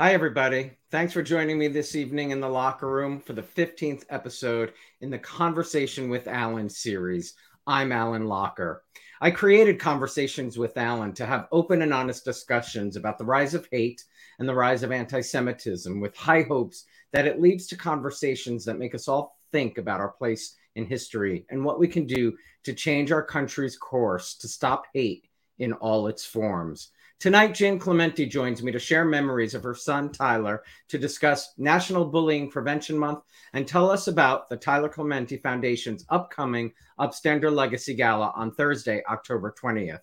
Hi, everybody. Thanks for joining me this evening in the Locher Room for the 15th episode in the Conversation with Alan series. I'm Alan Locher. I created Conversations with Alan to have open and honest discussions about the rise of hate and the rise of anti Semitism with high hopes that it leads to conversations that make us all think about our place in history and what we can do to change our country's course to stop hate in all its forms. Tonight, Jane Clementi joins me to share memories of her son, Tyler, to discuss National Bullying Prevention Month and tell us about the Tyler Clementi Foundation's upcoming Upstander Legacy Gala on Thursday, October 20th.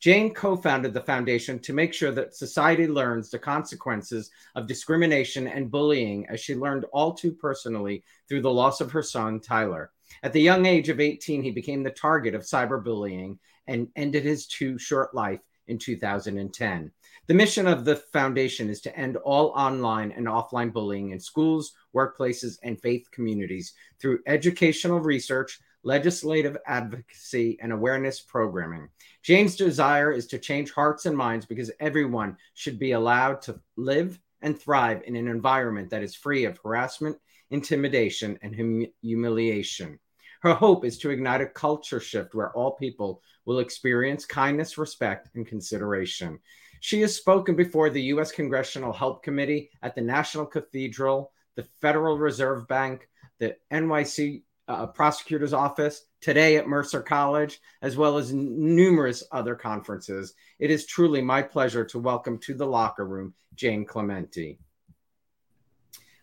Jane co founded the foundation to make sure that society learns the consequences of discrimination and bullying, as she learned all too personally through the loss of her son, Tyler. At the young age of 18, he became the target of cyberbullying and ended his too short life in 2010. The mission of the foundation is to end all online and offline bullying in schools, workplaces, and faith communities through educational research, legislative advocacy, and awareness programming. Jane's desire is to change hearts and minds because everyone should be allowed to live and thrive in an environment that is free of harassment, intimidation, and hum- humiliation. Her hope is to ignite a culture shift where all people will experience kindness, respect, and consideration. She has spoken before the U.S. Congressional Help Committee at the National Cathedral, the Federal Reserve Bank, the NYC uh, Prosecutor's Office, today at Mercer College, as well as n- numerous other conferences. It is truly my pleasure to welcome to the Locher Room Jane Clementi.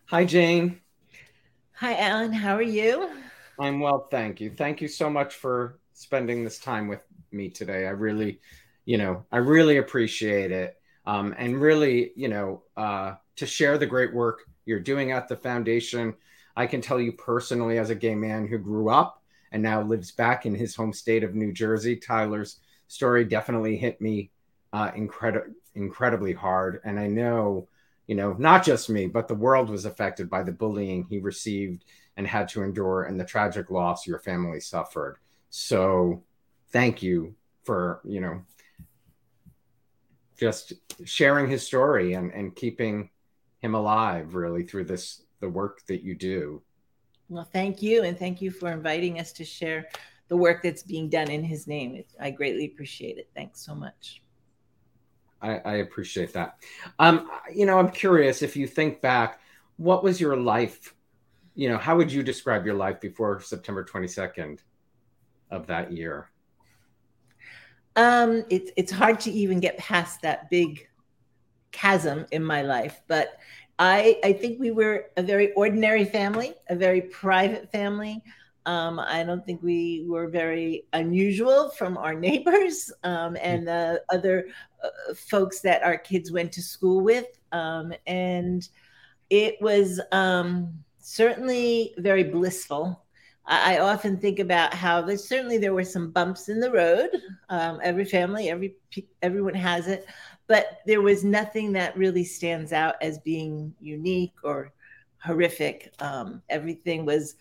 Hi, Jane. Hi, Alan. How are you? I'm well, thank you. Thank you so much for spending this time with me today. I really, you know, I really appreciate it. Um, and really, you know, uh, to share the great work you're doing at the foundation. I can tell you personally, as a gay man who grew up and now lives back in his home state of New Jersey, Tyler's story definitely hit me uh, incredi- incredibly hard. And I know, you know, not just me, but the world was affected by the bullying he received and had to endure and the tragic loss your family suffered. So thank you for, you know, just sharing his story and, and keeping him alive really through this the work that you do. Well, thank you. And thank you for inviting us to share the work that's being done in his name. It, I greatly appreciate it. Thanks so much. I, I appreciate that. Um, you know, I'm curious if you think back, what was your life? You know, how would you describe your life before September 22nd of that year? Um, it's it's hard to even get past that big chasm in my life, but I I think we were a very ordinary family, a very private family. Um, I don't think we were very unusual from our neighbors um, and uh, other uh, folks that our kids went to school with, um, and it was um, certainly very blissful I, often think about how there's certainly there were some bumps in the road. Um, every family, every everyone has it, but there was nothing that really stands out as being unique or horrific. Um, everything was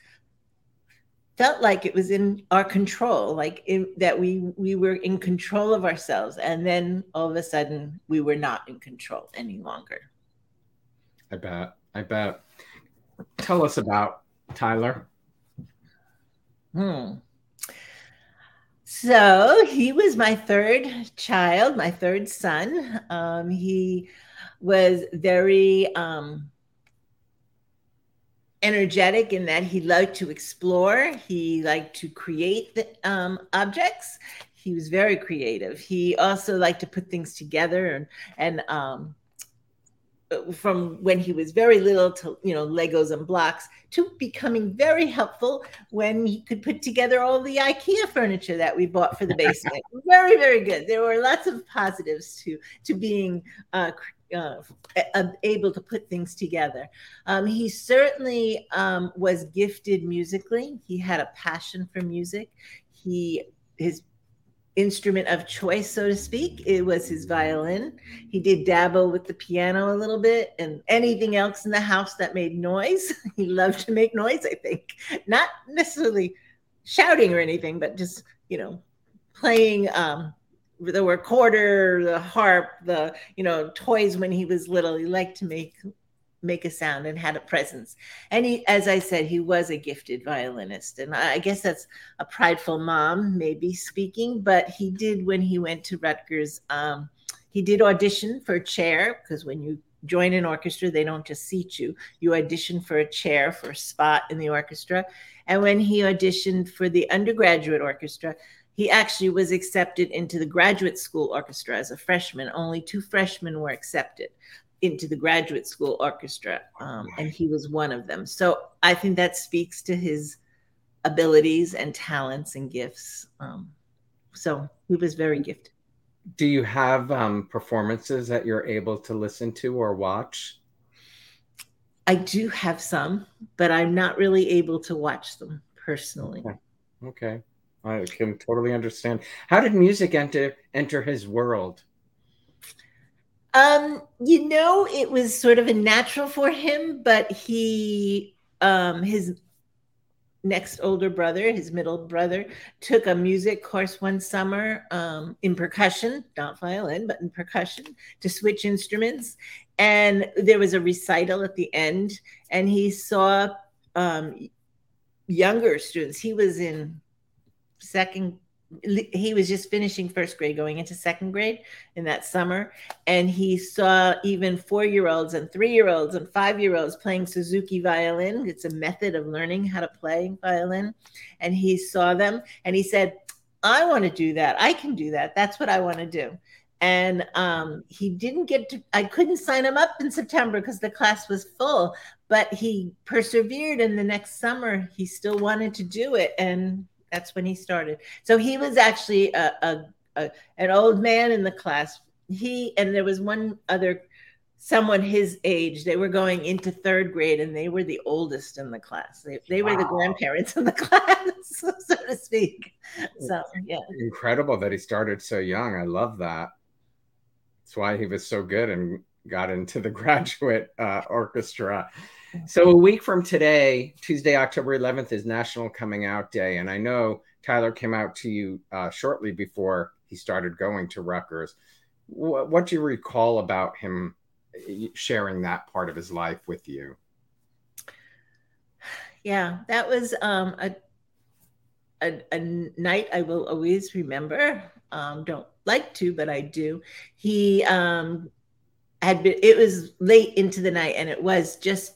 felt like it was in our control, like in, that we we were in control of ourselves, and then all of a sudden we were not in control any longer. I bet. I bet. Tell us about Tyler. Hmm. So he was my third child, my third son. Um, he was very um, energetic in that he liked to explore, he liked to create the, um, objects. He was very creative. He also liked to put things together and, and um, from when he was very little to you know Legos and blocks to becoming very helpful when he could put together all the IKEA furniture that we bought for the basement. very very good. There were lots of positives to to being uh, uh, able to put things together. Um, he certainly um, was gifted musically. He had a passion for music. He his instrument of choice, so to speak. It was his violin. He did dabble with the piano a little bit and anything else in the house that made noise. he loved to make noise, I think. Not necessarily shouting or anything, but just, you know, playing um the recorder, the harp, the, you know, toys when he was little. He liked to make make a sound and had a presence. And he, as I said, he was a gifted violinist. And I guess that's a prideful mom, maybe speaking, but he did when he went to Rutgers. Um, he did audition for a chair because when you join an orchestra, they don't just seat you, you audition for a chair for a spot in the orchestra. And when he auditioned for the undergraduate orchestra, he actually was accepted into the graduate school orchestra as a freshman. Only two freshmen were accepted into the graduate school orchestra, um, and he was one of them. So I think that speaks to his abilities and talents and gifts. Um, so he was very gifted. Do you have um, performances that you're able to listen to or watch? I do have some, but I'm not really able to watch them personally. Okay. okay. I can totally understand. How did music enter enter his world? Um, you know, it was sort of a natural for him, but he, um, his next older brother, his middle brother, took a music course one summer um, in percussion, not violin, but in percussion to switch instruments. And there was a recital at the end, and he saw um, younger students. He was in second he was just finishing first grade going into second grade in that summer. And he saw even four-year-olds and three-year-olds and five-year-olds playing suzuki violin. It's a method of learning how to play violin. And he saw them and he said i want to do that. I can do that. That's what i want to do. And um, he didn't get to i couldn't sign him up in september because the class was full but he persevered and the next summer he still wanted to do it. And that's when he started. So he was actually a, a, a, an old man in the class. He and there was one other someone his age. They were going into third grade, and they were the oldest in the class. They, they wow. were the grandparents in the class, so to speak. So yeah, incredible that he started so young. I love that. That's why he was so good and got into the graduate uh, orchestra. So a week from today, Tuesday, October 11th, is National Coming Out Day, and I know Tyler came out to you uh, shortly before he started going to Rutgers. What, what do you recall about him uh, sharing that part of his life with you? Yeah, that was um, a, a, a night I will always remember. Um, don't like to, but I do. He um, had been. It was late into the night, and it was just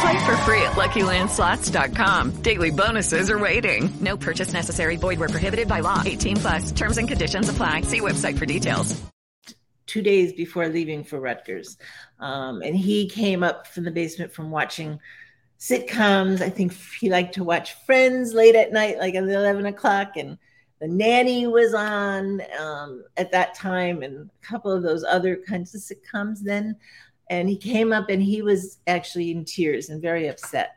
Play for free at LuckyLandSlots.com. Daily bonuses are waiting. No purchase necessary. Void where prohibited by law. 18 plus. Terms and conditions apply. See website for details. Two days before leaving for Rutgers, um, and he came up from the basement from watching sitcoms. I think he liked to watch Friends late at night, like at 11 o'clock, and the nanny was on um, at that time, and a couple of those other kinds of sitcoms then and he came up and he was actually in tears and very upset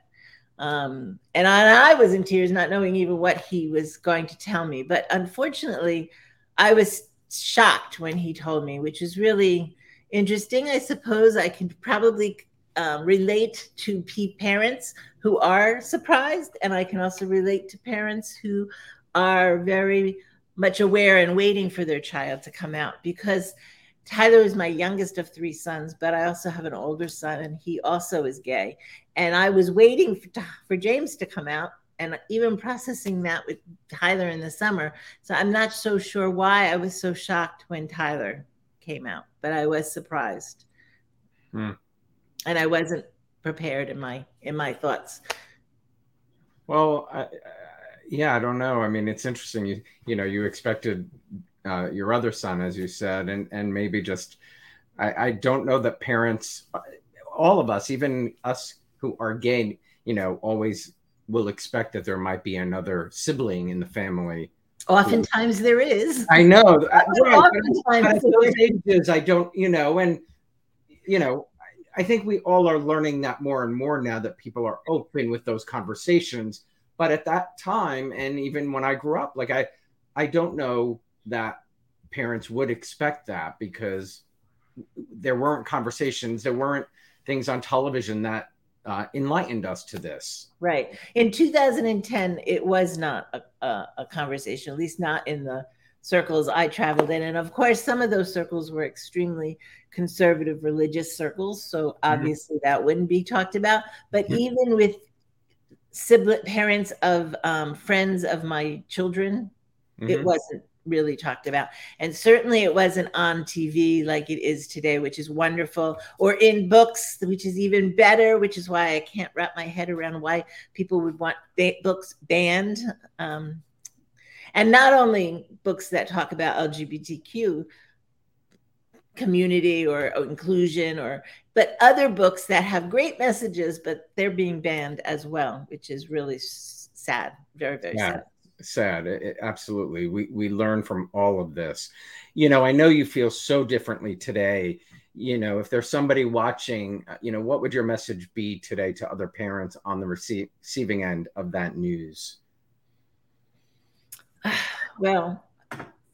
Um, and I, I was in tears, not knowing even what he was going to tell me. But unfortunately, I was shocked when he told me, which is really interesting. I suppose I can probably um, relate to parents who are surprised, and I can also relate to parents who are very much aware and waiting for their child to come out because Tyler is my youngest of three sons, but I also have an older son, and he also is gay. And I was waiting for, for James to come out and even processing that with Tyler in the summer. So I'm not so sure why I was so shocked when Tyler came out, but I was surprised. Hmm. And I wasn't prepared in my in my thoughts. Well, I, yeah, I don't know. I mean, it's interesting. You you know, you expected uh, your other son, as you said, and and maybe just I, I don't know that parents, all of us, even us who are gay, you know, always will expect that there might be another sibling in the family. Oftentimes there is. I know. Oftentimes those ages, I don't, you know, and you know, I think we all are learning that more and more now that people are open with those conversations. But at that time, and even when I grew up, like I, I don't know that parents would expect that because there weren't conversations, there weren't things on television that uh, enlightened us to this. Right. In 2010, it was not a, a, a, conversation, at least not in the circles I traveled in. And of course, some of those circles were extremely conservative religious circles. So mm-hmm. obviously mm-hmm. that wouldn't be talked about. But mm-hmm. even with sibling parents of um, friends of my children, mm-hmm. it wasn't really talked about. And certainly it wasn't on TV like it is today, which is wonderful, or in books, which is even better, which is why I can't wrap my head around why people would want ba- books banned. Um, and not only books that talk about LGBTQ community or, or inclusion or but other books that have great messages but they're being banned as well which is really sad very very yeah. sad sad it, absolutely we we learn from all of this. You know i know you feel so differently today. You know if there's somebody watching uh, you know what would your message be today to other parents on the receiving end of that news? Well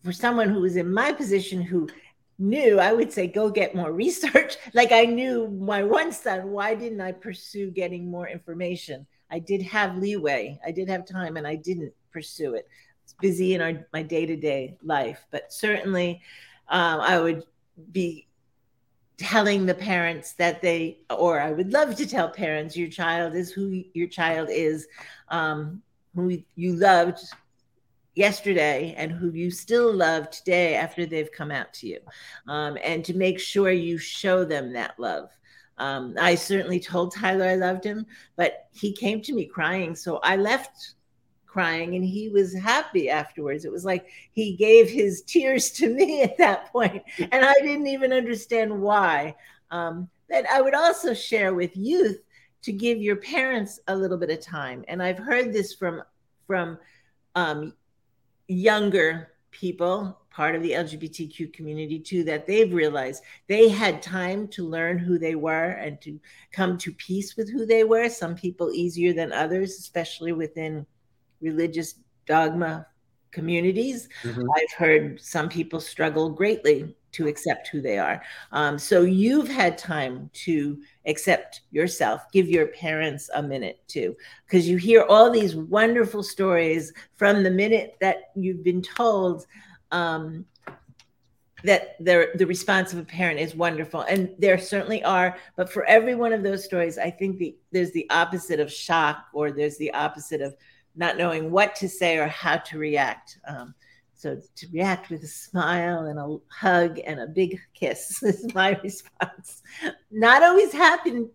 for someone who was in my position who knew i would say go get more research. Like i knew my one son why didn't i pursue getting more information? I did have leeway. I did have time and i didn't pursue it. It's busy in our my day to day life, but certainly um, I would be telling the parents that they, or I would love to tell parents, your child is who your child is, um, who you loved yesterday and who you still love today after they've come out to you, um, and to make sure you show them that love. Um, I certainly told Tyler I loved him, but he came to me crying. So I left crying and he was happy afterwards. It was like he gave his tears to me at that point, and I didn't even understand why. Um, that I would also share with youth to give your parents a little bit of time. And I've heard this from from um, younger people, part of the LGBTQ community too, that they've realized they had time to learn who they were and to come to peace with who they were. Some people easier than others, especially within religious dogma communities. Mm-hmm. I've heard some people struggle greatly to accept who they are. Um, so you've had time to accept yourself. Give your parents a minute too, because you hear all these wonderful stories from the minute that you've been told. Um, that the response of a parent is wonderful and there certainly are but for every one of those stories i think the, there's the opposite of shock or there's the opposite of not knowing what to say or how to react. Um, so to react with a smile and a hug and a big kiss is my response. Not always happen,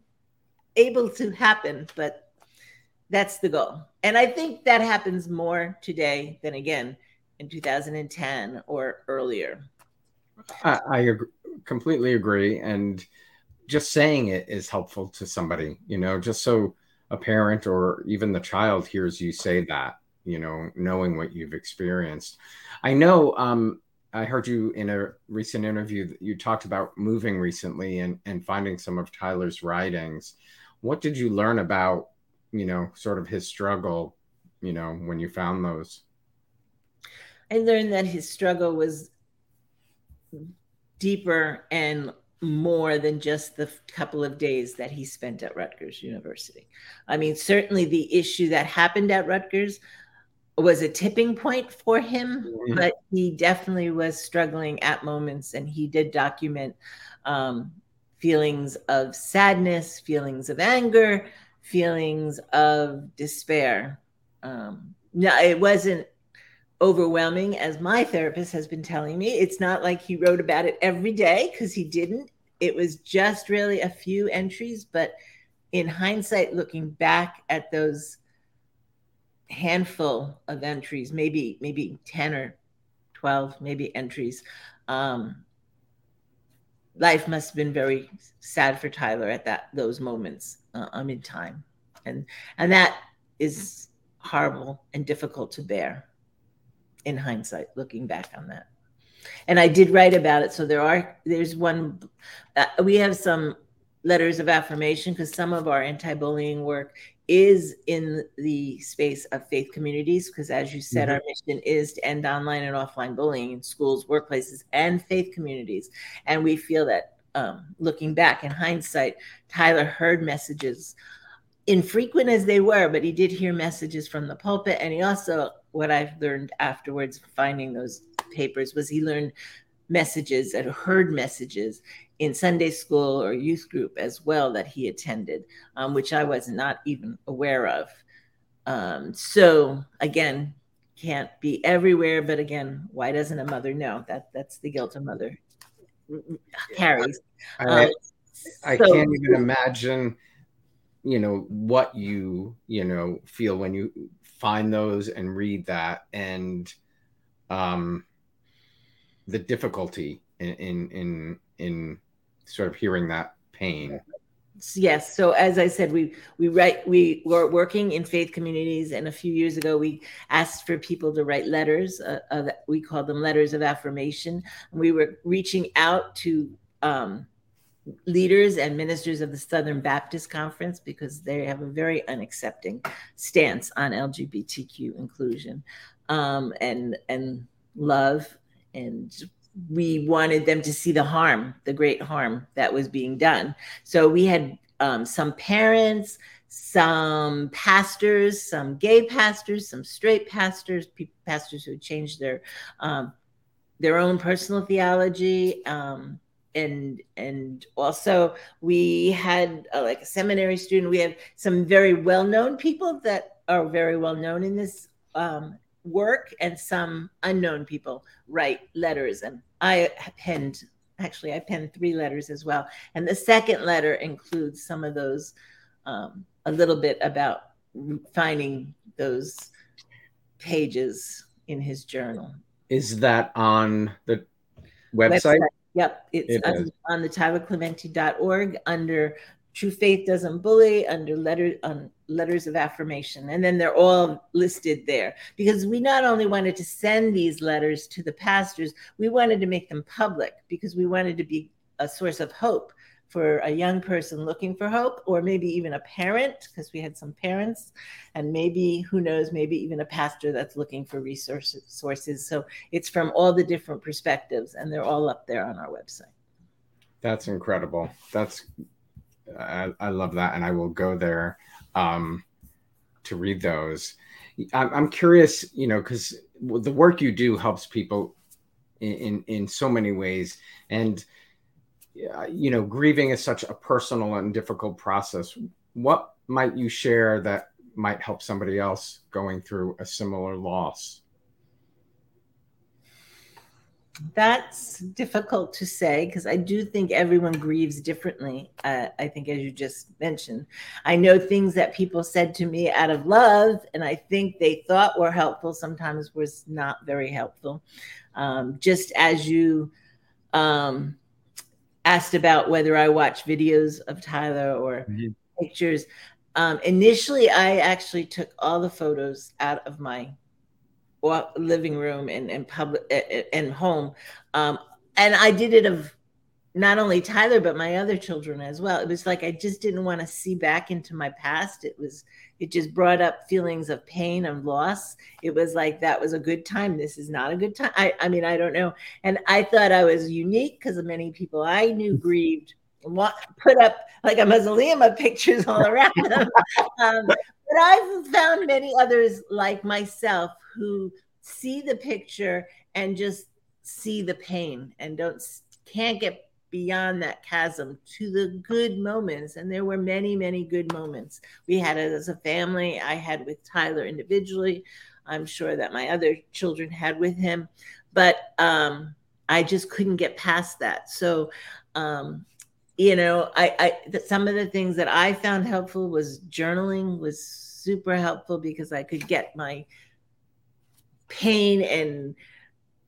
able to happen, but that's the goal. And I think that happens more today than again in 2010 or earlier. I, I agree, completely agree. And just saying it is helpful to somebody, you know, just so a parent or even the child hears you say that, you know, knowing what you've experienced. I know um, I heard you in a recent interview that you talked about moving recently and, and finding some of Tyler's writings. What did you learn about you know, sort of his struggle, you know, when you found those? I learned that his struggle was deeper and more than just the couple of days that he spent at Rutgers University. I mean, certainly the issue that happened at Rutgers was a tipping point for him, mm-hmm. but he definitely was struggling at moments, and he did document um, feelings of sadness, feelings of anger, feelings of despair. Um, no, it wasn't overwhelming as my therapist has been telling me. It's not like he wrote about it every day because he didn't. It was just really a few entries, but in hindsight, looking back at those handful of entries, maybe maybe 10 or 12 maybe entries, um, life must have been very sad for Tyler at that those moments uh, um, in time, and and that is horrible and difficult to bear in hindsight, looking back on that. And I did write about it. So there are, there's one, uh, we have some letters of affirmation because some of our anti bullying work is in the space of faith communities. Because as you said, mm-hmm. our mission is to end online and offline bullying in schools, workplaces, and faith communities. And we feel that um, looking back in hindsight, Tyler heard messages infrequent as they were, but he did hear messages from the pulpit. And he also, what I've learned afterwards, finding those papers, was he learned messages and heard messages in Sunday school or youth group as well that he attended, um, which I was not even aware of. Um, so again, can't be everywhere, but again, why doesn't a mother know? That that's the guilt a mother carries. I, um, I so, can't even imagine you know what you you know feel when you find those and read that. And um the difficulty in in in, in sort of hearing that pain. Yes. So as i said we we write we were working in faith communities and a few years ago we asked for people to write letters uh, of, we call them letters of affirmation. We were reaching out to um, leaders and ministers of the Southern Baptist Conference because they have a very unaccepting stance on LGBTQ inclusion um, and and love, and we wanted them to see the harm, the great harm that was being done. So we had um, some parents, some pastors, some gay pastors, some straight pastors, pastors who changed their um, their own personal theology. Um, and and also we had uh, like a seminary student. We have some very well known people that are very well known in this um, work and some unknown people write letters. And i penned actually i penned three letters as well. And the second letter includes some of those um, a little bit about finding those pages in his journal. Is that on the website, website Yep, it's it on, on the tylerclementi.org under True Faith Doesn't Bully under letter on letters of affirmation. And then they're all listed there because we not only wanted to send these letters to the pastors, we wanted to make them public because we wanted to be a source of hope for a young person looking for hope, or maybe even a parent, because we had some parents, and maybe, who knows, maybe even a pastor that's looking for resources. Sources. So it's from all the different perspectives, and they're all up there on our website. That's incredible. That's, I, I love that. And I will go there um, to read those. I'm, I'm curious, you know, because the work you do helps people in, in, in so many ways. And, you know, grieving is such a personal and difficult process. What might you share that might help somebody else going through a similar loss? That's difficult to say because I do think everyone grieves differently. Uh, I think, as you just mentioned, I know things that people said to me out of love, and I think they thought were helpful, sometimes was not very helpful. Um, just as you um, asked about whether I watch videos of Tyler or mm-hmm. pictures. Um, initially, I actually took all the photos out of my living room and, and public and home, um, and I did it of not only Tyler but my other children as well. It was like I just didn't want to see back into my past. It was it just brought up feelings of pain and loss. It was like that was a good time. This is not a good time. I, I mean, I don't know. And I thought I was unique because many people I knew grieved and put up like a mausoleum of pictures all around them. um, but I've found many others like myself who see the picture and just see the pain and don't can't get beyond that chasm to the good moments and there were many many good moments. We had it as a family. I had with tyler individually. I'm sure that my other children had with him. But um, i just couldn't get past that. So um, you know i i some of the things that i found helpful was journaling was super helpful because i could get my pain and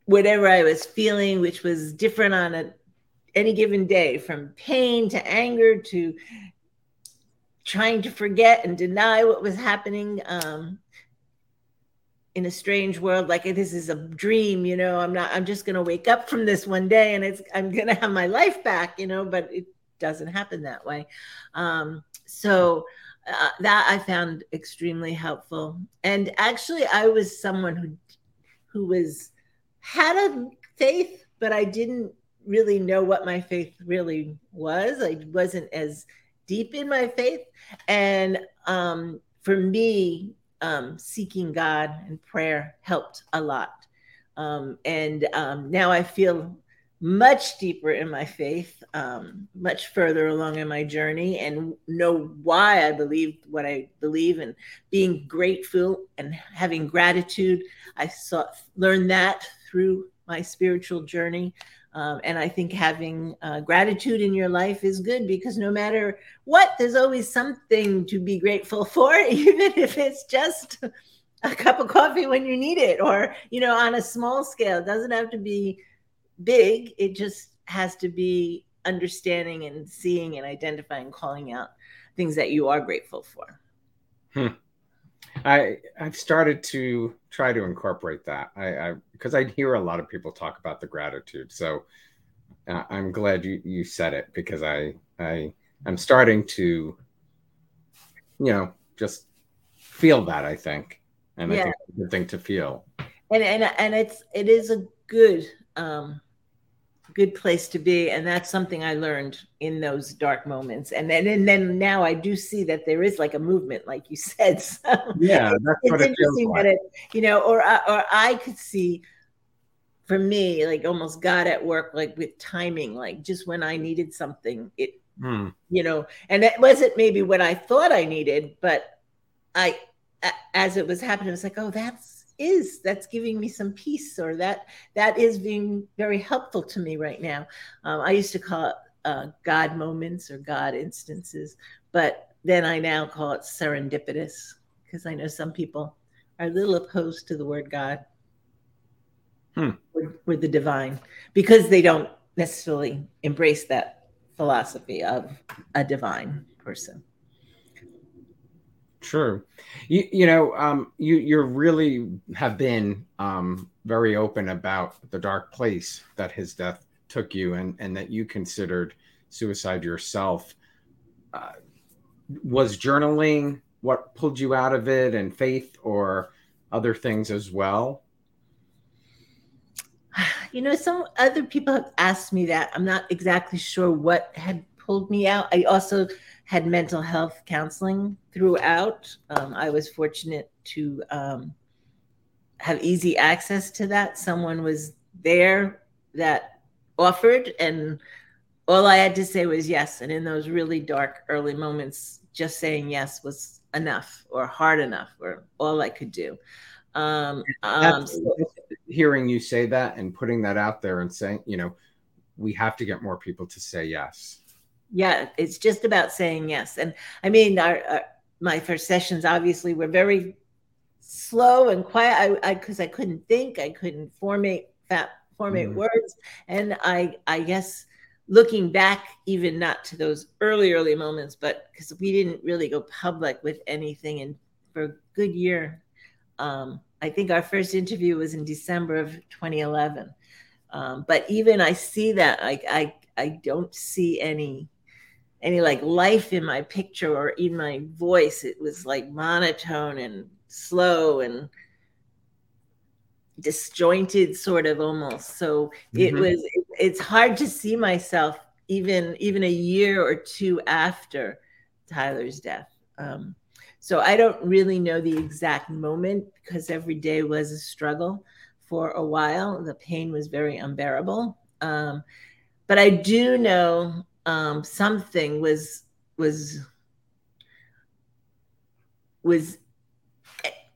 whatever i was feeling which was different on a any given day from pain to anger to trying to forget and deny what was happening um, in a strange world like this is a dream you know i'm not i'm just going to wake up from this one day and it's i'm going to have my life back you know but it doesn't happen that way. Um, so uh, that i found extremely helpful. And actually i was someone who who was had a faith but i didn't really know what my faith really was. I wasn't as deep in my faith. And um, for me, um, seeking God and prayer helped a lot. Um, and um, now I feel much deeper in my faith, um, much further along in my journey, and know why I believe what I believe, and being grateful and having gratitude. I saw learned that through my spiritual journey. Um, and I think having uh, gratitude in your life is good because no matter what, there's always something to be grateful for, even if it's just a cup of coffee when you need it, or you know, on a small scale. It doesn't have to be big. It just has to be understanding and seeing and identifying, calling out things that you are grateful for. Hmm. I I've started to try to incorporate that. I because I, I, hear a lot of people talk about the gratitude. So uh, I'm glad you you said it because I I I'm starting to you know just feel that I think, and yeah. I think it's a good thing to feel. And and and it's it is a good um good place to be and that's something i learned in those dark moments and then and then now i do see that there is like a movement like you said so yeah that's it's, what it interesting like. that it you know or or i could see for me like almost god at work like with timing like just when i needed something it hmm. you know and it wasn't maybe what i thought i needed but i as it was happening it was like oh that's is that's giving me some peace or that that is being very helpful to me right now. Um, i used to call it uh, god moments or god instances but then i now call it serendipitous because i know some people are a little opposed to the word god. Hmm. or, or the divine because they don't necessarily embrace that philosophy of a divine person True. You you know um, you you really have been um, very open about the dark place that his death took you, and and that you considered suicide yourself. Uh, was journaling what pulled you out of it, and faith, or other things as well? You know, some other people have asked me that. I'm not exactly sure what had pulled me out. I also had mental health counseling throughout. Um, I was fortunate to um, have easy access to that. Someone was there that offered, and all I had to say was yes. And in those really dark early moments, just saying yes was enough, or hard enough, or all I could do. Um, um, so, hearing you say that and putting that out there and saying, you know, we have to get more people to say yes yeah it's just about saying yes. And i mean our, our my first sessions obviously were very slow and quiet. I because I, I, couldn't think i couldn't formate formate mm. words. And i i guess looking back even not to those early early moments but because we didn't really go public with anything and for a good year. Um, i think our first interview was in december of 2011 um, but even i see that like i I don't see any any like life in my picture or in my voice. It was like monotone and slow and disjointed sort of almost so mm-hmm. it was it, it's hard to see myself even even a year or two after tyler's death um, so i don't really know the exact moment because every day was a struggle for a while the pain was very unbearable um, but i do know um, something was was was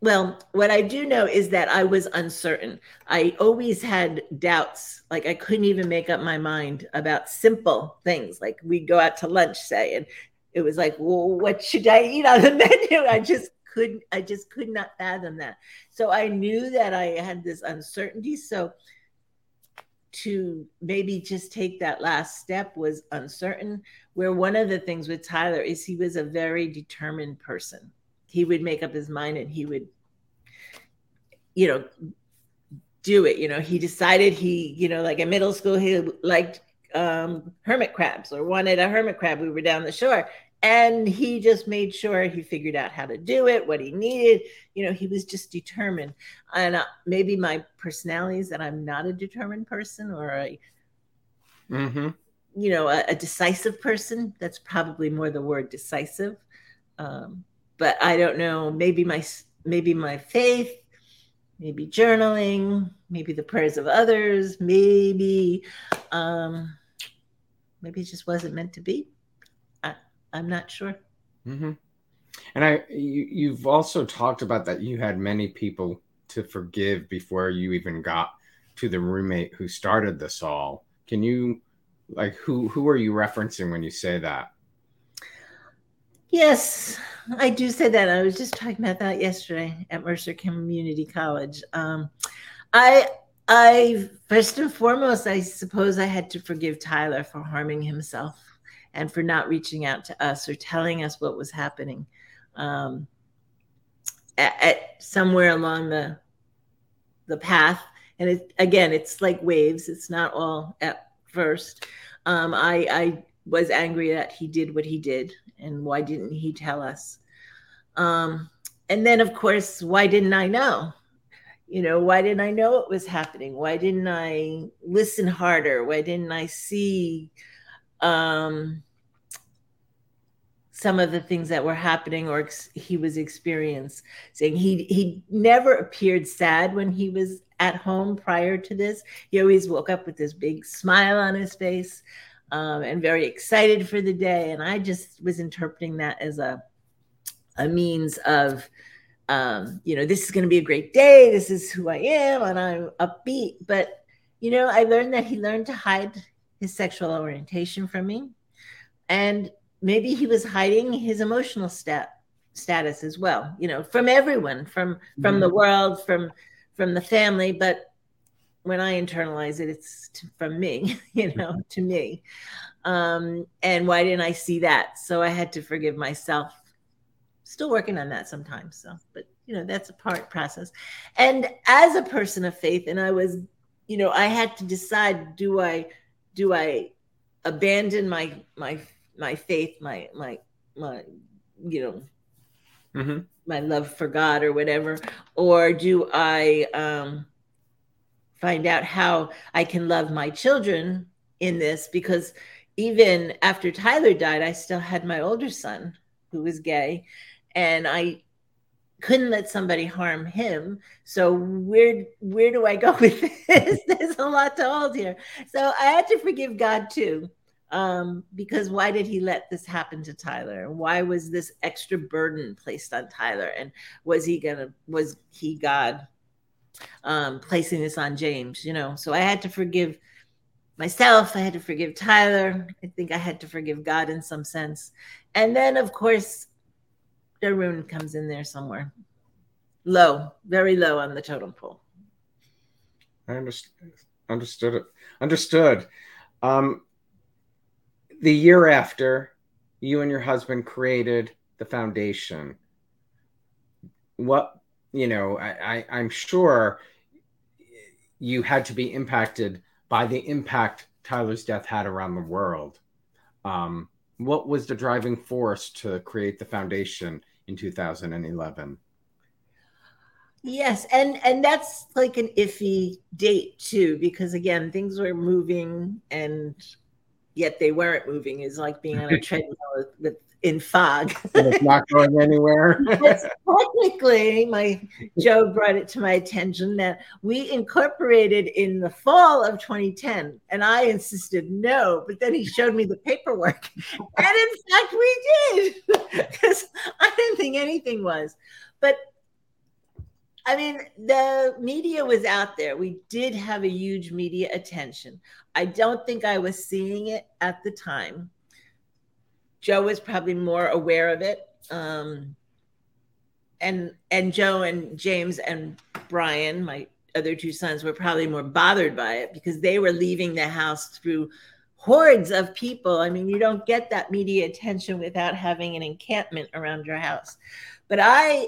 well, what I do know is that I was uncertain. I always had doubts. Like I couldn't even make up my mind about simple things. Like we go out to lunch, say, and it was like, well, what should I eat on the menu? I just couldn't, I just could not fathom that. So I knew that I had this uncertainty. So to maybe just take that last step was uncertain. Where one of the things with Tyler is he was a very determined person. He would make up his mind and he would you know do it. You know he decided he you know like in middle school he liked um hermit crabs or wanted a hermit crab. We were down the shore and he just made sure he figured out how to do it what he needed you know he was just determined and uh, maybe my personality is that i'm not a determined person or a mm-hmm. you know a, a, decisive person that's probably more the word decisive um, but I don't know. Maybe my maybe my faith, maybe journaling, maybe the prayers of others, maybe um, maybe it just wasn't meant to be. I'm not sure. Mm-hmm. And I, you, you've also talked about that you had many people to forgive before you even got to the roommate who started this all. Can you, like, who who are you referencing when you say that? Yes, I do say that. I was just talking about that yesterday at Mercer Community College. Um, I, I first and foremost, I suppose I had to forgive Tyler for harming himself and for not reaching out to us or telling us what was happening. Um, at, at somewhere along the the path, and it again, it's like waves. It's not all at first. Um, I, I was angry that he did what he did and why didn't he tell us um, and then of course why didn't i know you know why didn't i know it was happening why didn't i listen harder why didn't i see um, some of the things that were happening or ex- he was experiencing saying he he never appeared sad when he was at home prior to this he always woke up with this big smile on his face um, and very excited for the day. And I just was interpreting that as a a means of, um, you know, this is going to be a great day. This is who I am, and I'm upbeat. But you know, I learned that he learned to hide his sexual orientation from me, and maybe he was hiding his emotional stat status as well. You know, from everyone, from from mm-hmm. the world, from from the family, but when I internalize it, it's to, from me, you know, to me. Um, and why didn't I see that? So I had to forgive myself. Still working on that sometimes. So, but you know, that's a part process. And as a person of faith, and I was, you know, I had to decide: do I, do I abandon my my my faith, my my my, you know, mm-hmm. my love for God or whatever, or do I? um find out how I can love my children in this because even after Tyler died, I still had my older son who was gay, and I couldn't let somebody harm him. So where where do I go with this? There's a lot to hold here. So I had to forgive God too. Um, because why did he let this happen to Tyler? Why was this extra burden placed on Tyler? And was he gonna was he God um, placing this on James, you know. So I had to forgive myself. I had to forgive Tyler. I think I had to forgive God in some sense. And then, of course, Dharun comes in there somewhere. Low, very low on the totem pole. I understood. It. Understood. Um, the year after, you and your husband created the foundation. What you know, I, I, I'm sure you had to be impacted by the impact Tyler's death had around the world. Um, what was the driving force to create the foundation in 2011? Yes, and and that's like an iffy date too, because again, things were moving and yet they weren't moving. Is like being on a treadmill with, with in fog. And it's not going anywhere. Yes, technically, my Joe brought it to my attention that we incorporated in the fall of 2010, and I insisted no. But then he showed me the paperwork, and in fact, we did because I didn't think anything was. But I mean, the media was out there. We did have a huge media attention. I don't think I was seeing it at the time. Joe was probably more aware of it. Um, and and Joe and James and Brian, my other two sons, were probably more bothered by it because they were leaving the house through hordes of people. I mean, you don't get that media attention without having an encampment around your house. But I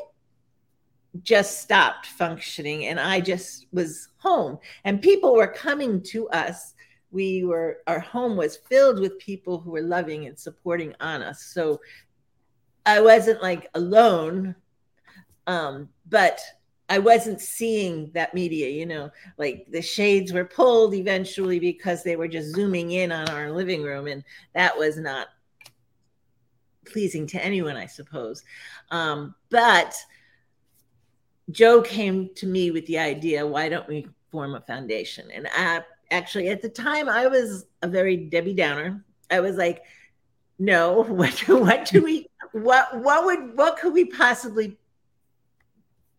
just stopped functioning and I just was home and people were coming to us. We were, our home was filled with people who were loving and supporting on us. So I wasn't like alone, um, but I wasn't seeing that media, you know, like the shades were pulled eventually because they were just zooming in on our living room, and that was not pleasing to anyone, I suppose. Um, but Joe came to me with the idea, why don't we form a foundation? And I actually at the time I was a very Debbie Downer. I was like, no, what what do we what what would what could we possibly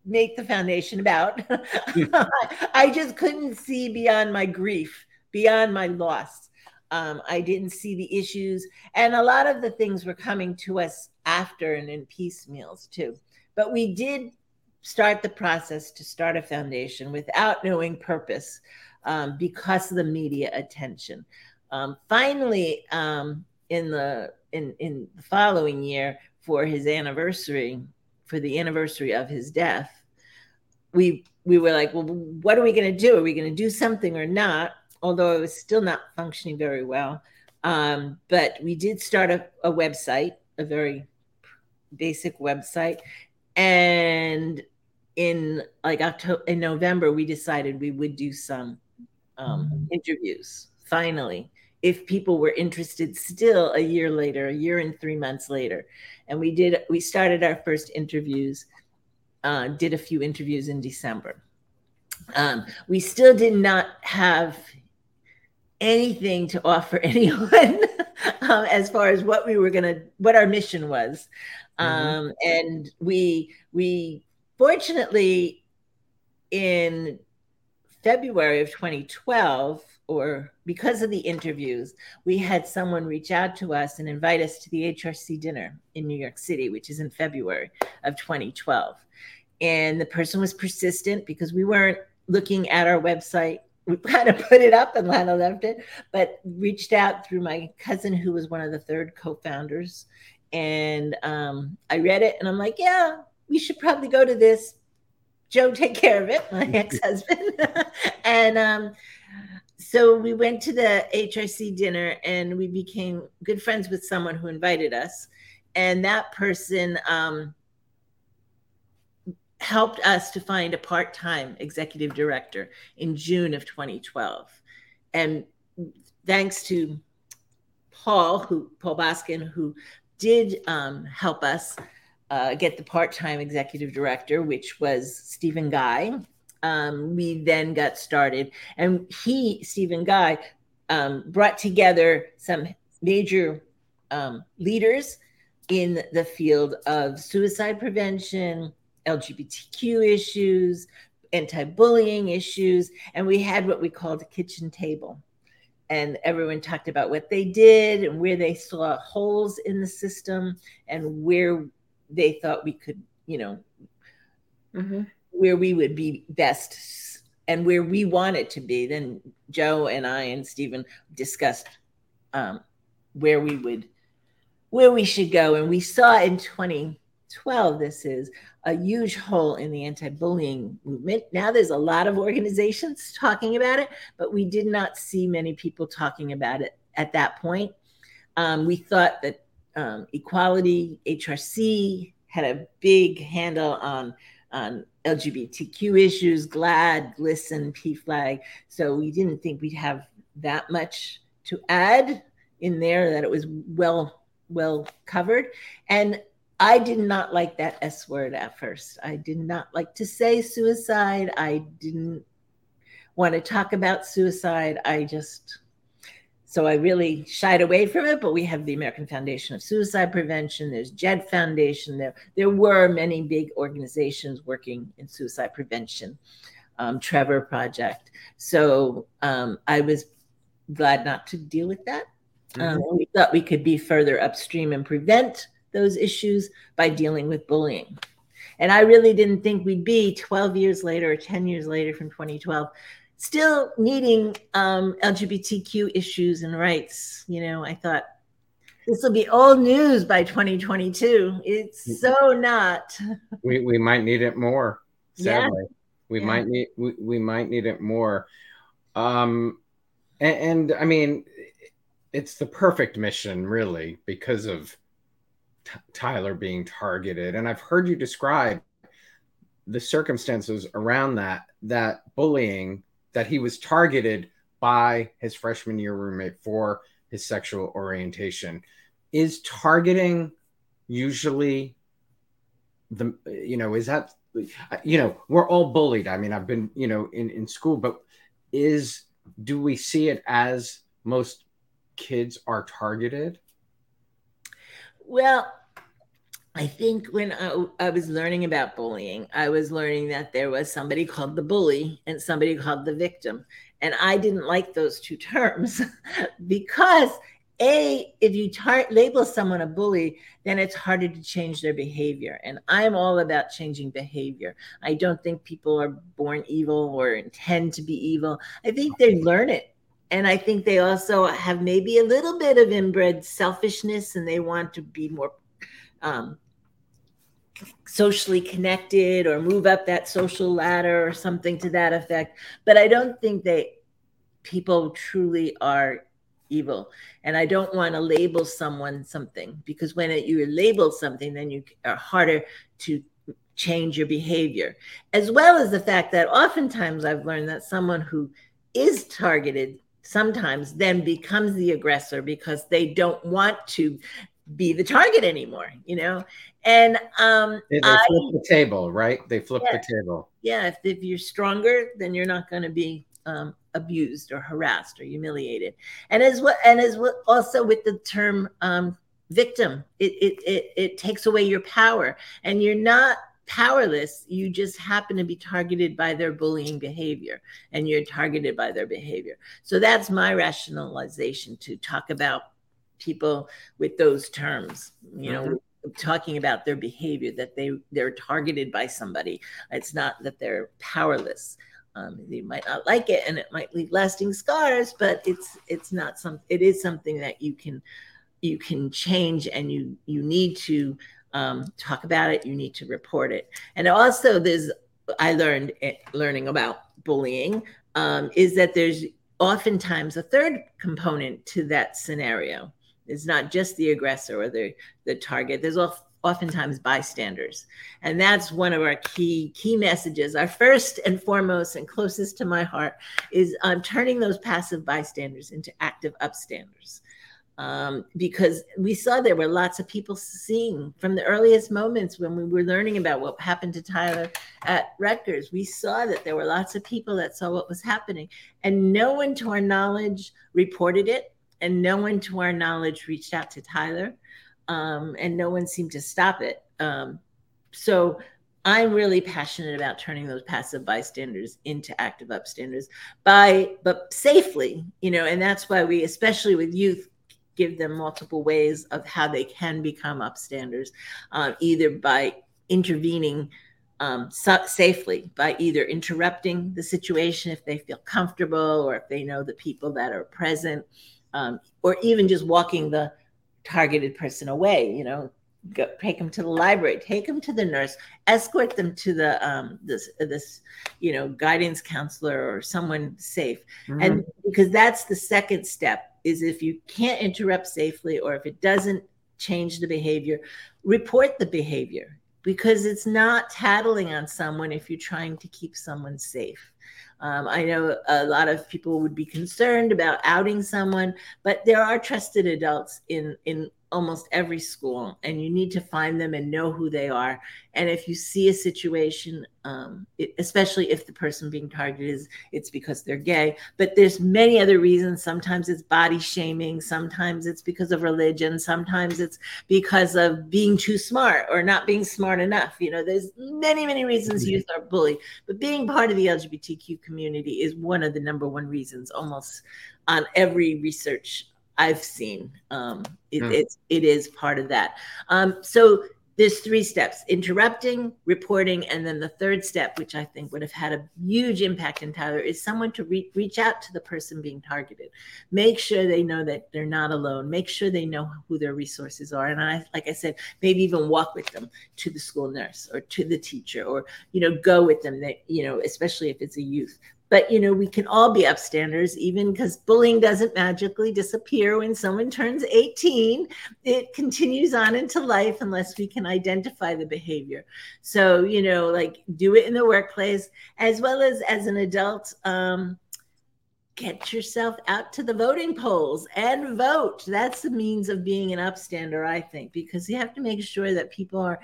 make the foundation about? I just couldn't see beyond my grief, beyond my loss. Um, I didn't see the issues, and a lot of the things were coming to us after and in piecemeals too. But we did start the process to start a foundation without knowing purpose um, because of the media attention. Um, finally, um, in the in in the following year for his anniversary, for the anniversary of his death, we we were like, well, what are we going to do? Are we going to do something or not? Although it was still not functioning very well, um, but we did start a, a website, a very basic website, and in like October in November, we decided we would do some um, mm-hmm. interviews. Finally, if people were interested, still a year later, a year and three months later, and we did. We started our first interviews. Uh, did a few interviews in December. Um, we still did not have anything to offer anyone um, as far as what we were going to what our mission was mm-hmm. um, and we we Fortunately, in February of 2012, or because of the interviews, we had someone reach out to us and invite us to the HRC dinner in New York City, which is in February of 2012. And the person was persistent because we weren't looking at our website. We kind of put it up and Lana left it, but reached out through my cousin, who was one of the third co founders. And um, I read it and I'm like, yeah, we should probably go to this. Joe, take care of it, my ex husband. and um, so we went to the HRC dinner and we became good friends with someone who invited us. And that person um, helped us to find a part time executive director in June of 2012. And thanks to Paul, who Paul Baskin, who did um, help us uh, get the part-time executive director, which was Stephen Guy. Um, we then got started, and he, Stephen Guy, um, brought together some major um, leaders in the field of suicide prevention, LGBTQ issues, anti-bullying issues, and we had what we called a kitchen table. And everyone talked about what they did and where they saw holes in the system and where they thought we could, you know, mm-hmm. where we would be best and where we wanted to be. Then Joe and I and Stephen discussed um, where we would, where we should go. And we saw in 2012, this is a huge hole in the anti bullying movement. Now there's a lot of organizations talking about it, but we did not see many people talking about it at that point. Um, we thought that um, Equality, HRC had a big handle on, on LGBTQ issues, GLAAD, GLSEN, PFLAG. So we didn't think we'd have that much to add in there, that it was well well covered. And I did not like that S word at first. I did not like to say suicide. I didn't want to talk about suicide. I just, so I really shied away from it. But we have the American Foundation of Suicide Prevention. There's JED Foundation. There, there were many big organizations working in suicide prevention. Um, Trevor Project. So um, I was glad not to deal with that. Um, we thought we could be further upstream and prevent those issues by dealing with bullying. And I really didn't think we'd be 12 years later or 10 years later from 2012 still needing um, LGBTQ issues and rights. You know, I thought this will be old news by 2022. It's so not. We, we might need it more, Yeah. sadly. We Yeah. might need we, we might need it more. Um and, and I mean it's the perfect mission really because of T- Tyler being targeted and I've heard you describe the circumstances around that that bullying that he was targeted by his freshman year roommate for his sexual orientation. Is targeting usually the you know is that you know we're all bullied. I mean i've been you know in in school but is do we see it as most kids are targeted? Well, I think when I, I was learning about bullying, I was learning that there was somebody called the bully and somebody called the victim. And I didn't like those two terms because, A, if you tar- label someone a bully, then it's harder to change their behavior. And I'm all about changing behavior. I don't think people are born evil or intend to be evil. I think they learn it and I think they also have maybe a little bit of inbred selfishness and they want to be more um, socially connected or move up that social ladder or something to that effect. But I don't think they people truly are evil. And I don't want to label someone something because when it, you label something, then you are harder to change your behavior. As well as the fact that oftentimes I've learned that someone who is targeted sometimes then becomes the aggressor because they don't want to be the target anymore, you know? And um they, they I flip the table right they flip Yeah. the table yeah, if, if you're stronger, then you're not going to be um, abused or harassed or humiliated. And as well, and as well, also with the term um, victim, it, it it it takes away your power, and you're not powerless. You just happen to be targeted by their bullying behavior, and you're targeted by their behavior. So that's my rationalization to talk about people with those terms. You know. talking about their behavior that they they're targeted by somebody it's not that they're powerless um, they might not like it and it might leave lasting scars but it's it's not some it is something that you can you can change and you you need to um, talk about it you need to report it and also there's i learned it, learning about bullying um, is that there's oftentimes a third component to that scenario it's not just the aggressor or the the target. There's oftentimes bystanders. And that's one of our key key messages. Our first and foremost and closest to my heart is um, turning those passive bystanders into active upstanders. Um, because we saw there were lots of people seeing from the earliest moments when we were learning about what happened to Tyler at Rutgers. We saw that there were lots of people that saw what was happening, and no one, to our knowledge, reported it, and no one, to our knowledge, reached out to Tyler, um, and no one seemed to stop it. Um, so I'm really passionate about turning those passive bystanders into active upstanders by, but safely, you know, and that's why we, especially with youth, give them multiple ways of how they can become upstanders, uh, either by intervening um, sa- safely, by either interrupting the situation if they feel comfortable or if they know the people that are present, um, or even just walking the targeted person away. You know, go, take them to the library, take them to the nurse, escort them to the um, this this you know guidance counselor or someone safe, Mhm. and because that's the second step is if you can't interrupt safely or if it doesn't change the behavior, report the behavior because it's not tattling on someone if you're trying to keep someone safe. Um, I know a lot of people would be concerned about outing someone, but there are trusted adults in in almost every school, and you need to find them and know who they are. And if you see a situation, um, it, especially if the person being targeted is it's because they're gay, but there's many other reasons. Sometimes it's body shaming, sometimes it's because of religion, sometimes it's because of being too smart or not being smart enough. You know, there's many many reasons youth are bullied, but being part of the LGBTQ community is one of the number one reasons almost on every research I've seen. Um, it, Mm. it's it is part of that. Um, so there's three steps: interrupting, reporting, and then the third step, which I think would have had a huge impact in Tyler, is someone to re- reach out to the person being targeted. Make sure they know that they're not alone. Make sure they know who their resources are, and I, like I said, maybe even walk with them to the school nurse or to the teacher, or you know, go with them. That you know, especially if it's a youth but you know we can all be upstanders even because bullying doesn't magically disappear when someone turns 18 it continues on into life unless we can identify the behavior. So you know like do it in the workplace as well as as an adult um get yourself out to the voting polls and vote. That's the means of being an upstander i think because you have to make sure that people are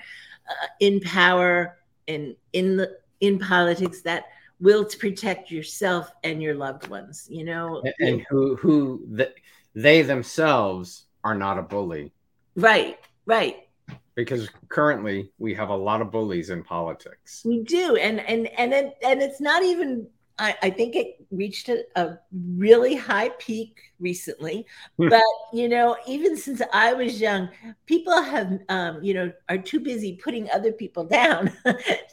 uh, in power and in the in politics that will to protect yourself and your loved ones you know? And, and who who the, they themselves are not a bully. Right right. Because currently we have a lot of bullies in politics. We do and and and it, and it's not even I, I think it reached a, a really high peak recently but you know even since i was young people have um, you know are too busy putting other people down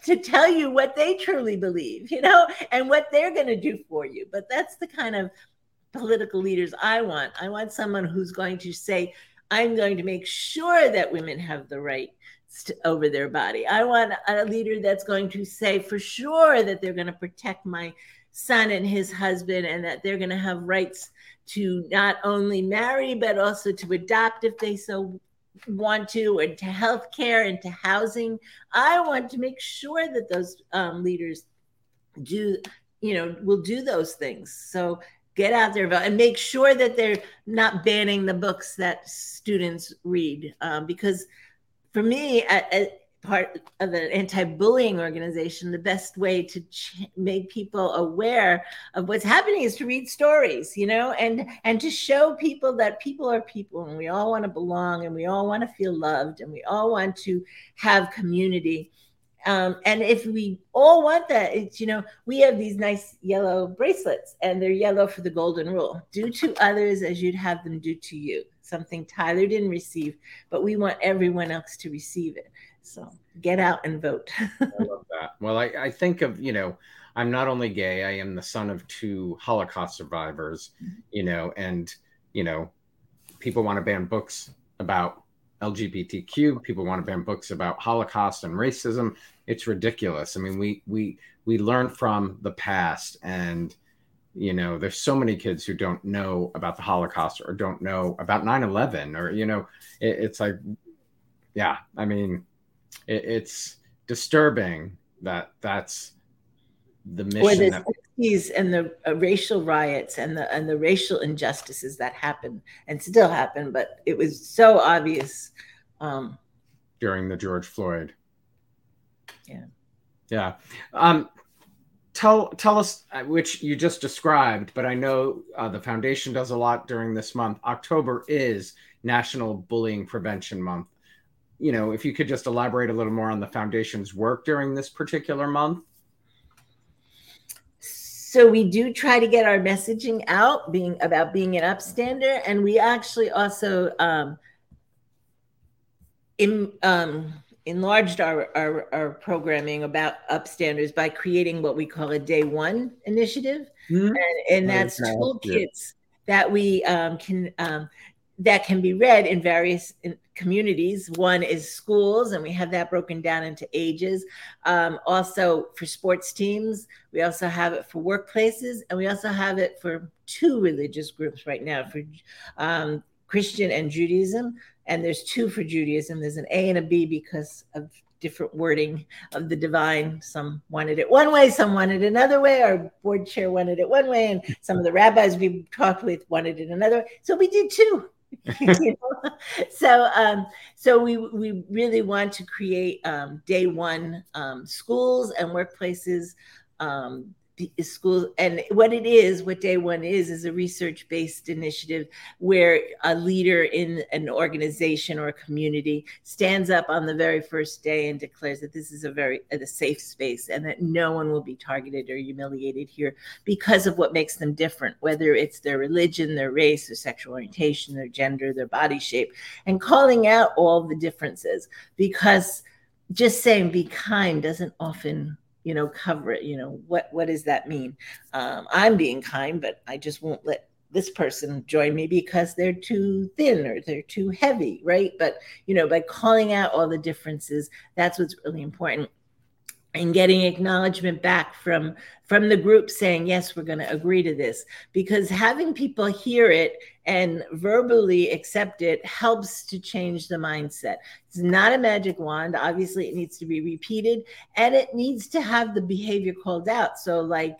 to tell you what they truly believe you know and what they're going to do for you. But that's the kind of political leaders i want. I want someone who's going to say i'm going to make sure that women have the right over their body. I want a leader that's going to say for sure that they're going to protect my son and his husband and that they're going to have rights to not only marry but also to adopt if they so want to and to health care and to housing. I want to make sure that those um, leaders do you know will do those things. So get out there and make sure that they're not banning the books that students read um, because for me at, at part of an anti-bullying organization the best way to ch- make people aware of what's happening is to read stories you know and and to show people that people are people and we all want to belong and we all want to feel loved and we all want to have community. Um, and if we all want that it's you know we have these nice yellow bracelets and they're yellow for the golden rule. Do to others as you'd have them do to you. Something tyler didn't receive but we want everyone else to receive it so get out and vote. I love that. Well, I, I think of, you know, I'm not only gay, I am the son of two Holocaust survivors, mm-hmm. you know, and, you know, people want to ban books about LGBTQ, people want to ban books about Holocaust and racism. It's ridiculous. I mean, we we we learn from the past and you know, there's so many kids who don't know about the Holocaust or don't know about 9/11 or you know, it, it's like yeah, I mean, it, it's disturbing that that's the mission or the 60s and the uh, racial riots and the and the racial injustices that happened and still happen but it was so obvious um during the George Floyd. Yeah. Yeah. Um, tell tell us uh, which you just described, but I know uh, the foundation does a lot during this month. October is National Bullying Prevention Month. You know, if you could just elaborate a little more on the foundation's work during this particular month. so we do try to get our messaging out being about being an upstander and we actually also um in um enlarged our, our, our programming about upstanders by creating what we call a day one initiative. And, and that's toolkits that we um, can um, that can be read in various communities. One is schools, and we have that broken down into ages. Um, also for sports teams, we also have it for workplaces, and we also have it for two religious groups right now for um, Christian and Judaism. And there's two for Judaism. There's an A and a B because of different wording of the divine. Some wanted it one way, some wanted it another way. Our board chair wanted it one way, and some of the rabbis we talked with wanted it another. So we did two. So, um, so we we really want to create um, day one um, schools and workplaces um, schools and what it is what day one is is a research based initiative where a leader in an organization or a community stands up on the very first day and declares that this is a very a safe space and that no one will be targeted or humiliated here because of what makes them different whether it's their religion their race their sexual orientation their gender their body shape and calling out all the differences. Because just saying be kind doesn't often you know cover it you know what what does that mean? Um, i'm being kind but i just won't let this person join me because they're too thin or they're too heavy right? But you know by calling out all the differences that's what's really important. And getting acknowledgement back from from the group saying yes we're going to agree to this. Because having people hear it and verbally accept it helps to change the mindset it's not a magic wand obviously it needs to be repeated and it needs to have the behavior called out so like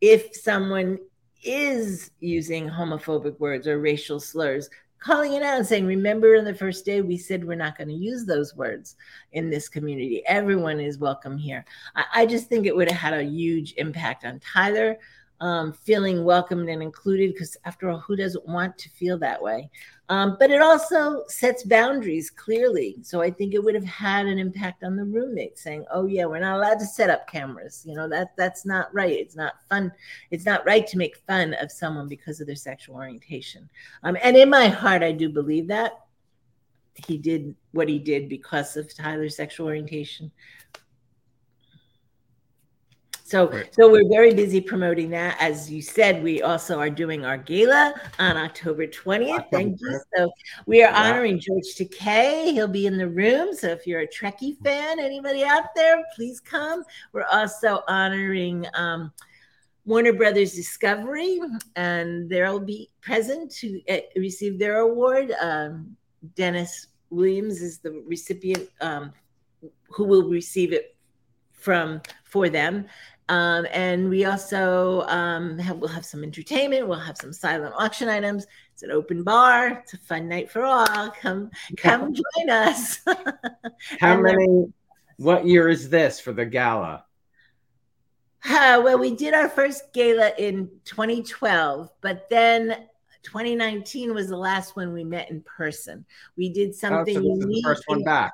if someone is using homophobic words or racial slurs calling it out and saying, Remember, on the first day, we said we're not going to use those words in this community. Everyone is welcome here. I, I just think it would have had a huge impact on Tyler um, feeling welcomed and included, because after all, who doesn't want to feel that way? Um, but it also sets boundaries clearly. So I think it would have had an impact on the roommate saying, "Oh yeah, we're not allowed to set up cameras. You know that that's not right. It's not fun. It's not right to make fun of someone because of their sexual orientation." Um, and in my heart, I do believe that he did what he did because of Tyler's sexual orientation. So, right. so we're very busy promoting that. As you said, we also are doing our gala on October 20th. Thank you. So we are honoring George Takei. He'll be in the room. So if you're a Trekkie fan, anybody out there, please come. We're also honoring um, Warner Brothers Discovery, and they'll be present to uh, receive their award. Um, Dennis Williams is the recipient um, who will receive it from for them um, and we also um, have, we'll have some entertainment. We'll have some silent auction items. It's an open bar. It's a fun night for all. Come, come join us. How many? What year is this for the gala? Uh, well, we did our first gala in 2012, but then 2019 was the last one we met in person. We did something. Oh, so the first one back.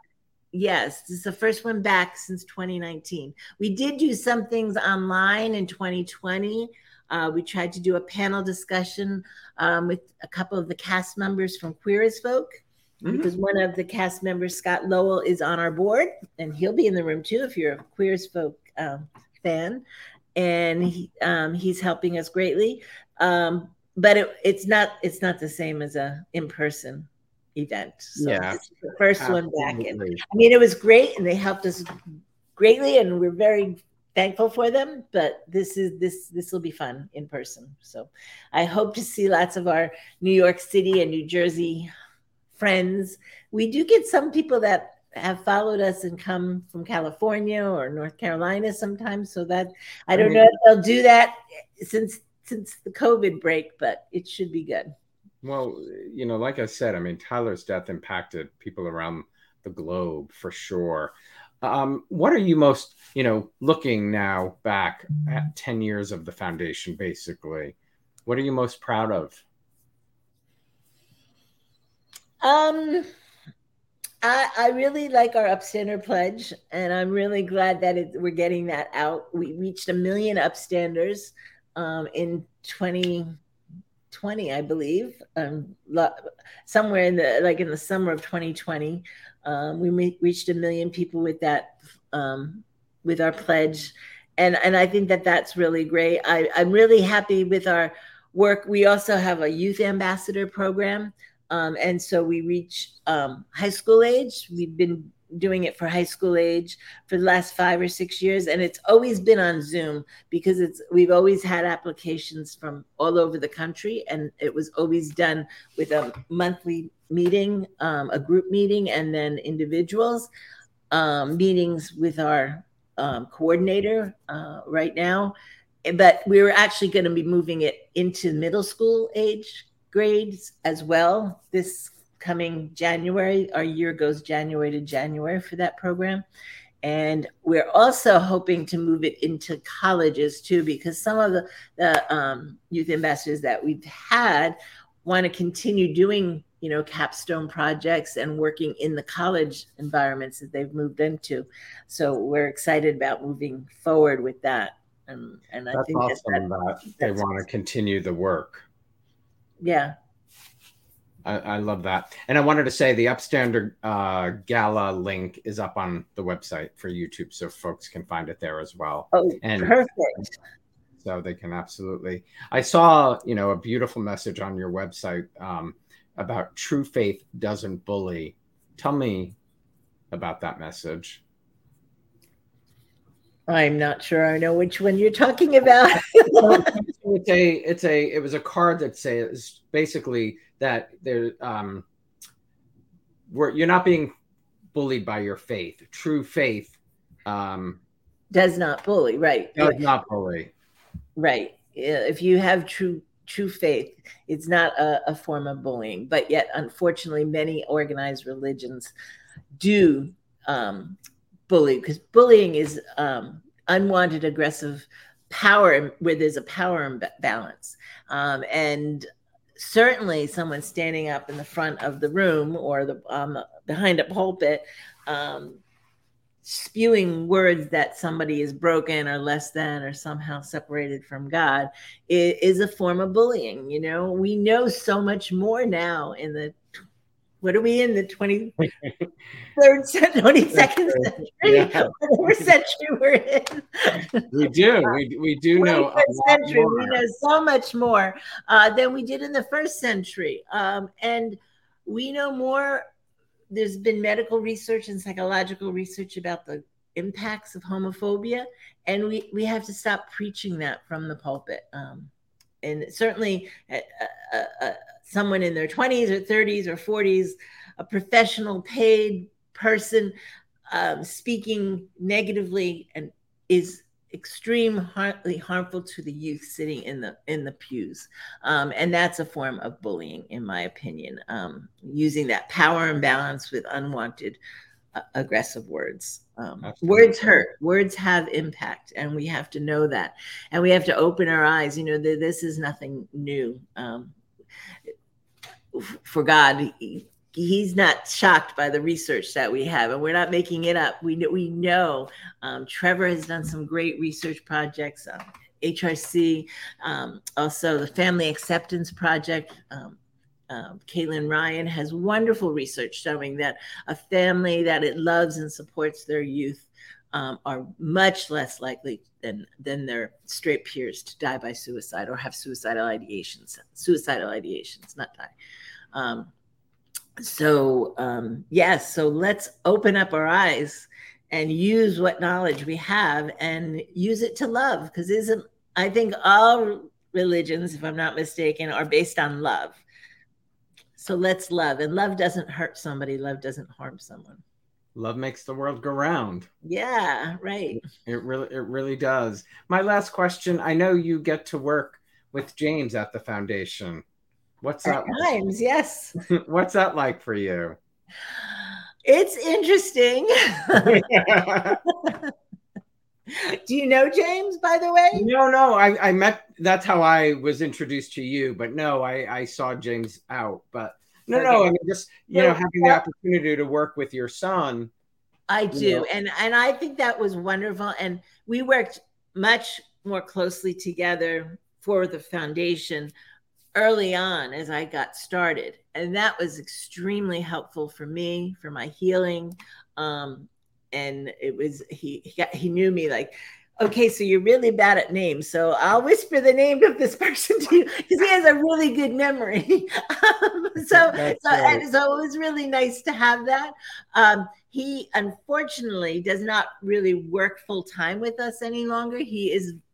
Yes, this is the first one back since 2019. We did do some things online in 2020. Uh, we tried to do a panel discussion um, with a couple of the cast members from Queer as Folk, mm-hmm. because one of the cast members, Scott Lowell, is on our board, and he'll be in the room too if you're a Queer as Folk um, fan. And he, um, he's helping us greatly. Um, but it, it's not it's not the same as a in person event. So yeah, the first absolutely. one back. And I mean, it was great, and they helped us greatly, and we're very thankful for them. But this is this this will be fun in person. So I hope to see lots of our New York City and New Jersey friends. We do get some people that have followed us and come from California or North Carolina sometimes. So that I don't know if they'll do that since since the COVID break, but it should be good. Well, you know, like I said, I mean, Tyler's death impacted people around the globe for sure. Um, what are you most, you know, looking now back at 10 years of the foundation, basically? What are you most proud of? Um, I, I really like our upstander pledge, and I'm really glad that it, we're getting that out. We reached a million upstanders um, in 20- 20, I believe, um, somewhere in the like in the summer of 2020. Um, we reached a million people with that, um, with our pledge, and and I think that that's really great. I, I'm really happy with our work. We also have a youth ambassador program. Um, and so we reach um, high school age. We've been doing it for high school age for the last five or six years and it's always been on zoom because it's we've always had applications from all over the country and it was always done with a monthly meeting um, a group meeting and then individuals um, meetings with our um, coordinator uh, right now. But we're actually going to be moving it into middle school age grades as well this coming January. Our year goes January to January for that program. And we're also hoping to move it into colleges too, because some of the, the um, youth ambassadors that we've had want to continue doing, you know, capstone projects and working in the college environments that they've moved into. So we're excited about moving forward with that. And, and That's I think awesome that, that they want to continue the work. yeah, I, I love that. And I wanted to say the Upstander uh, Gala link is up on the website for YouTube, so folks can find it there as well. Oh, and perfect. So they can absolutely. I saw, you know, a beautiful message on your website um, about true faith doesn't bully. Tell me about that message. I'm not sure I know which one you're talking about. it's a it's a it was a card that says basically that there um where you're not being bullied by your faith true faith um Does not bully, right? does not bully Right. If you have true true faith, it's not a, a form of bullying. But yet, unfortunately, many organized religions do um, bully because bullying is um, unwanted aggressive power where there's a power imbalance. Um, and certainly, someone standing up in the front of the room or the um, behind a pulpit. Um, spewing words that somebody is broken or less than or somehow separated from God i- is a form of bullying. You know, we know so much more now in the what are we in the 23rd century, 22nd century, Yeah. whatever century we're in. we do we, we do know century, we know so much more uh, than we did in the first century. Um, and we know more. There's been medical research and psychological research about the impacts of homophobia, and we, we have to stop preaching that from the pulpit. Um, and certainly, uh, uh, uh, someone in their 20s or 30s or 40s, a professional paid person um, speaking negatively and is extremely harmful to the youth sitting in the in the pews. Um, and that's a form of bullying in my opinion um, using that power imbalance with unwanted uh, aggressive words. Um, words hurt words have impact and we have to know that. And we have to open our eyes. You know th- this is nothing new. Um, for god he- he's not shocked by the research that we have and we're not making it up we we know um, trevor has done some great research projects um, hrc um, also the family acceptance project um, um, Caitlin Ryan has wonderful research showing that a family that it loves and supports their youth um, are much less likely than than their straight peers to die by suicide or have suicidal ideations. Suicidal ideations, not die. Um, so um, yes, so let's open up our eyes and use what knowledge we have and use it to love because isn't I think all religions, if I'm not mistaken, are based on love. So let's love. And love doesn't hurt somebody, love doesn't harm someone. love makes the world go round Yeah, right. it really it really does my last question i know you get to work with james at the foundation what's At that times, yes. what's that like for you It's interesting. Do you know James, by the way? No, no, I, I met. That's how I was introduced to you. But no, I, I saw James out. But no, no, I mean just you know having the opportunity to work with your son. I you do. know. And and I think that was wonderful. And we worked much more closely together for the foundation early on as I got started. And that was extremely helpful for me, for my healing. Um, and it was he he, got, he knew me like okay so you're really bad at names so i'll whisper the name of this person to you because he has a really good memory Um, so, That's so, right. and so it was really nice to have that. Um, he unfortunately does not really work full time with us any longer. He is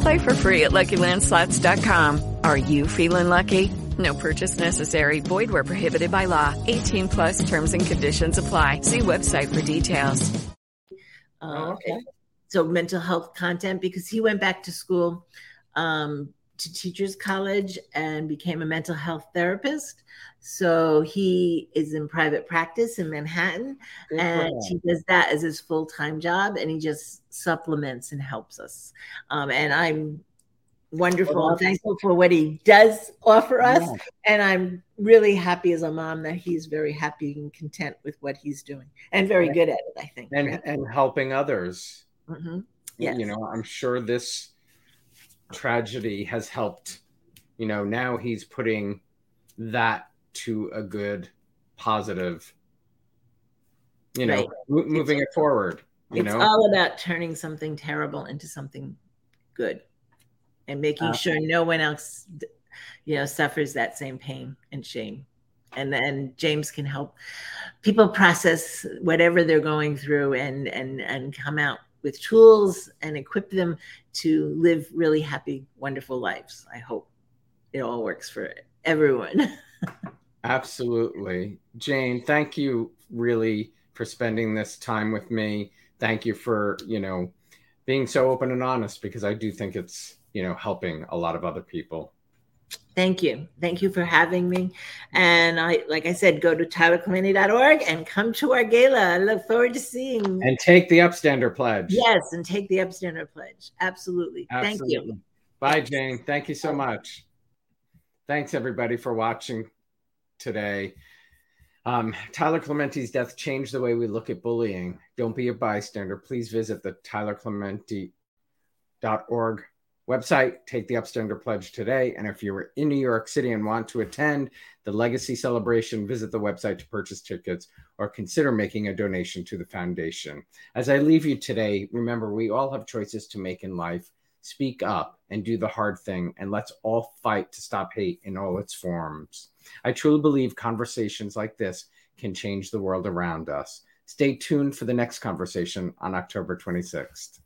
Play for free at LuckyLandSlots.com. Are you feeling lucky? No purchase necessary. Void where prohibited by law. 18 plus terms and conditions apply. See website for details. Uh, So mental health content because he went back to school um, to teachers college and became a mental health therapist. So he is in private practice in Manhattan, Good and he does that as his full time job, and he just supplements and helps us. Um, and I'm wonderful Well, thankful for what he does offer us, Yeah. and I'm really happy as a mom that he's very happy and content with what he's doing, and very good at it. I think. and and helping others. Mhm. You know, I'm sure this tragedy has helped. You know, now he's putting that to a good, positive. You know, Right. mo- moving it forward. You it's know, all about turning something terrible into something good and making sure uh-huh. no one else you know suffers that same pain and shame and then james can help people process whatever they're going through and and and come out with tools and equip them to live really happy wonderful lives i hope it all works for everyone Absolutely. Jane, thank you really for spending this time with me. Thank you for, you know, being so open and honest because I do think it's, you know, helping a lot of other people. Thank you. Thank you for having me. And I, like I said, go to tylerclementi.org and come to our gala. I look forward to seeing. And take the upstander pledge. yes, and take the upstander pledge. Absolutely. Thank you. Bye, Jane. Thank you so much. Thanks, everybody, for watching today. Um, Tyler Clementi's death changed the way we look at bullying. Don't be a bystander. Please visit the tylerclementi.org website. Take the Upstander Pledge today. And if you're in New York City and want to attend the Legacy Celebration, visit the website to purchase tickets or consider making a donation to the foundation. As I leave you today, remember we all have choices to make in life. Speak up and do the hard thing, and let's all fight to stop hate in all its forms. I truly believe conversations like this can change the world around us. Stay tuned for the next conversation on October 26th.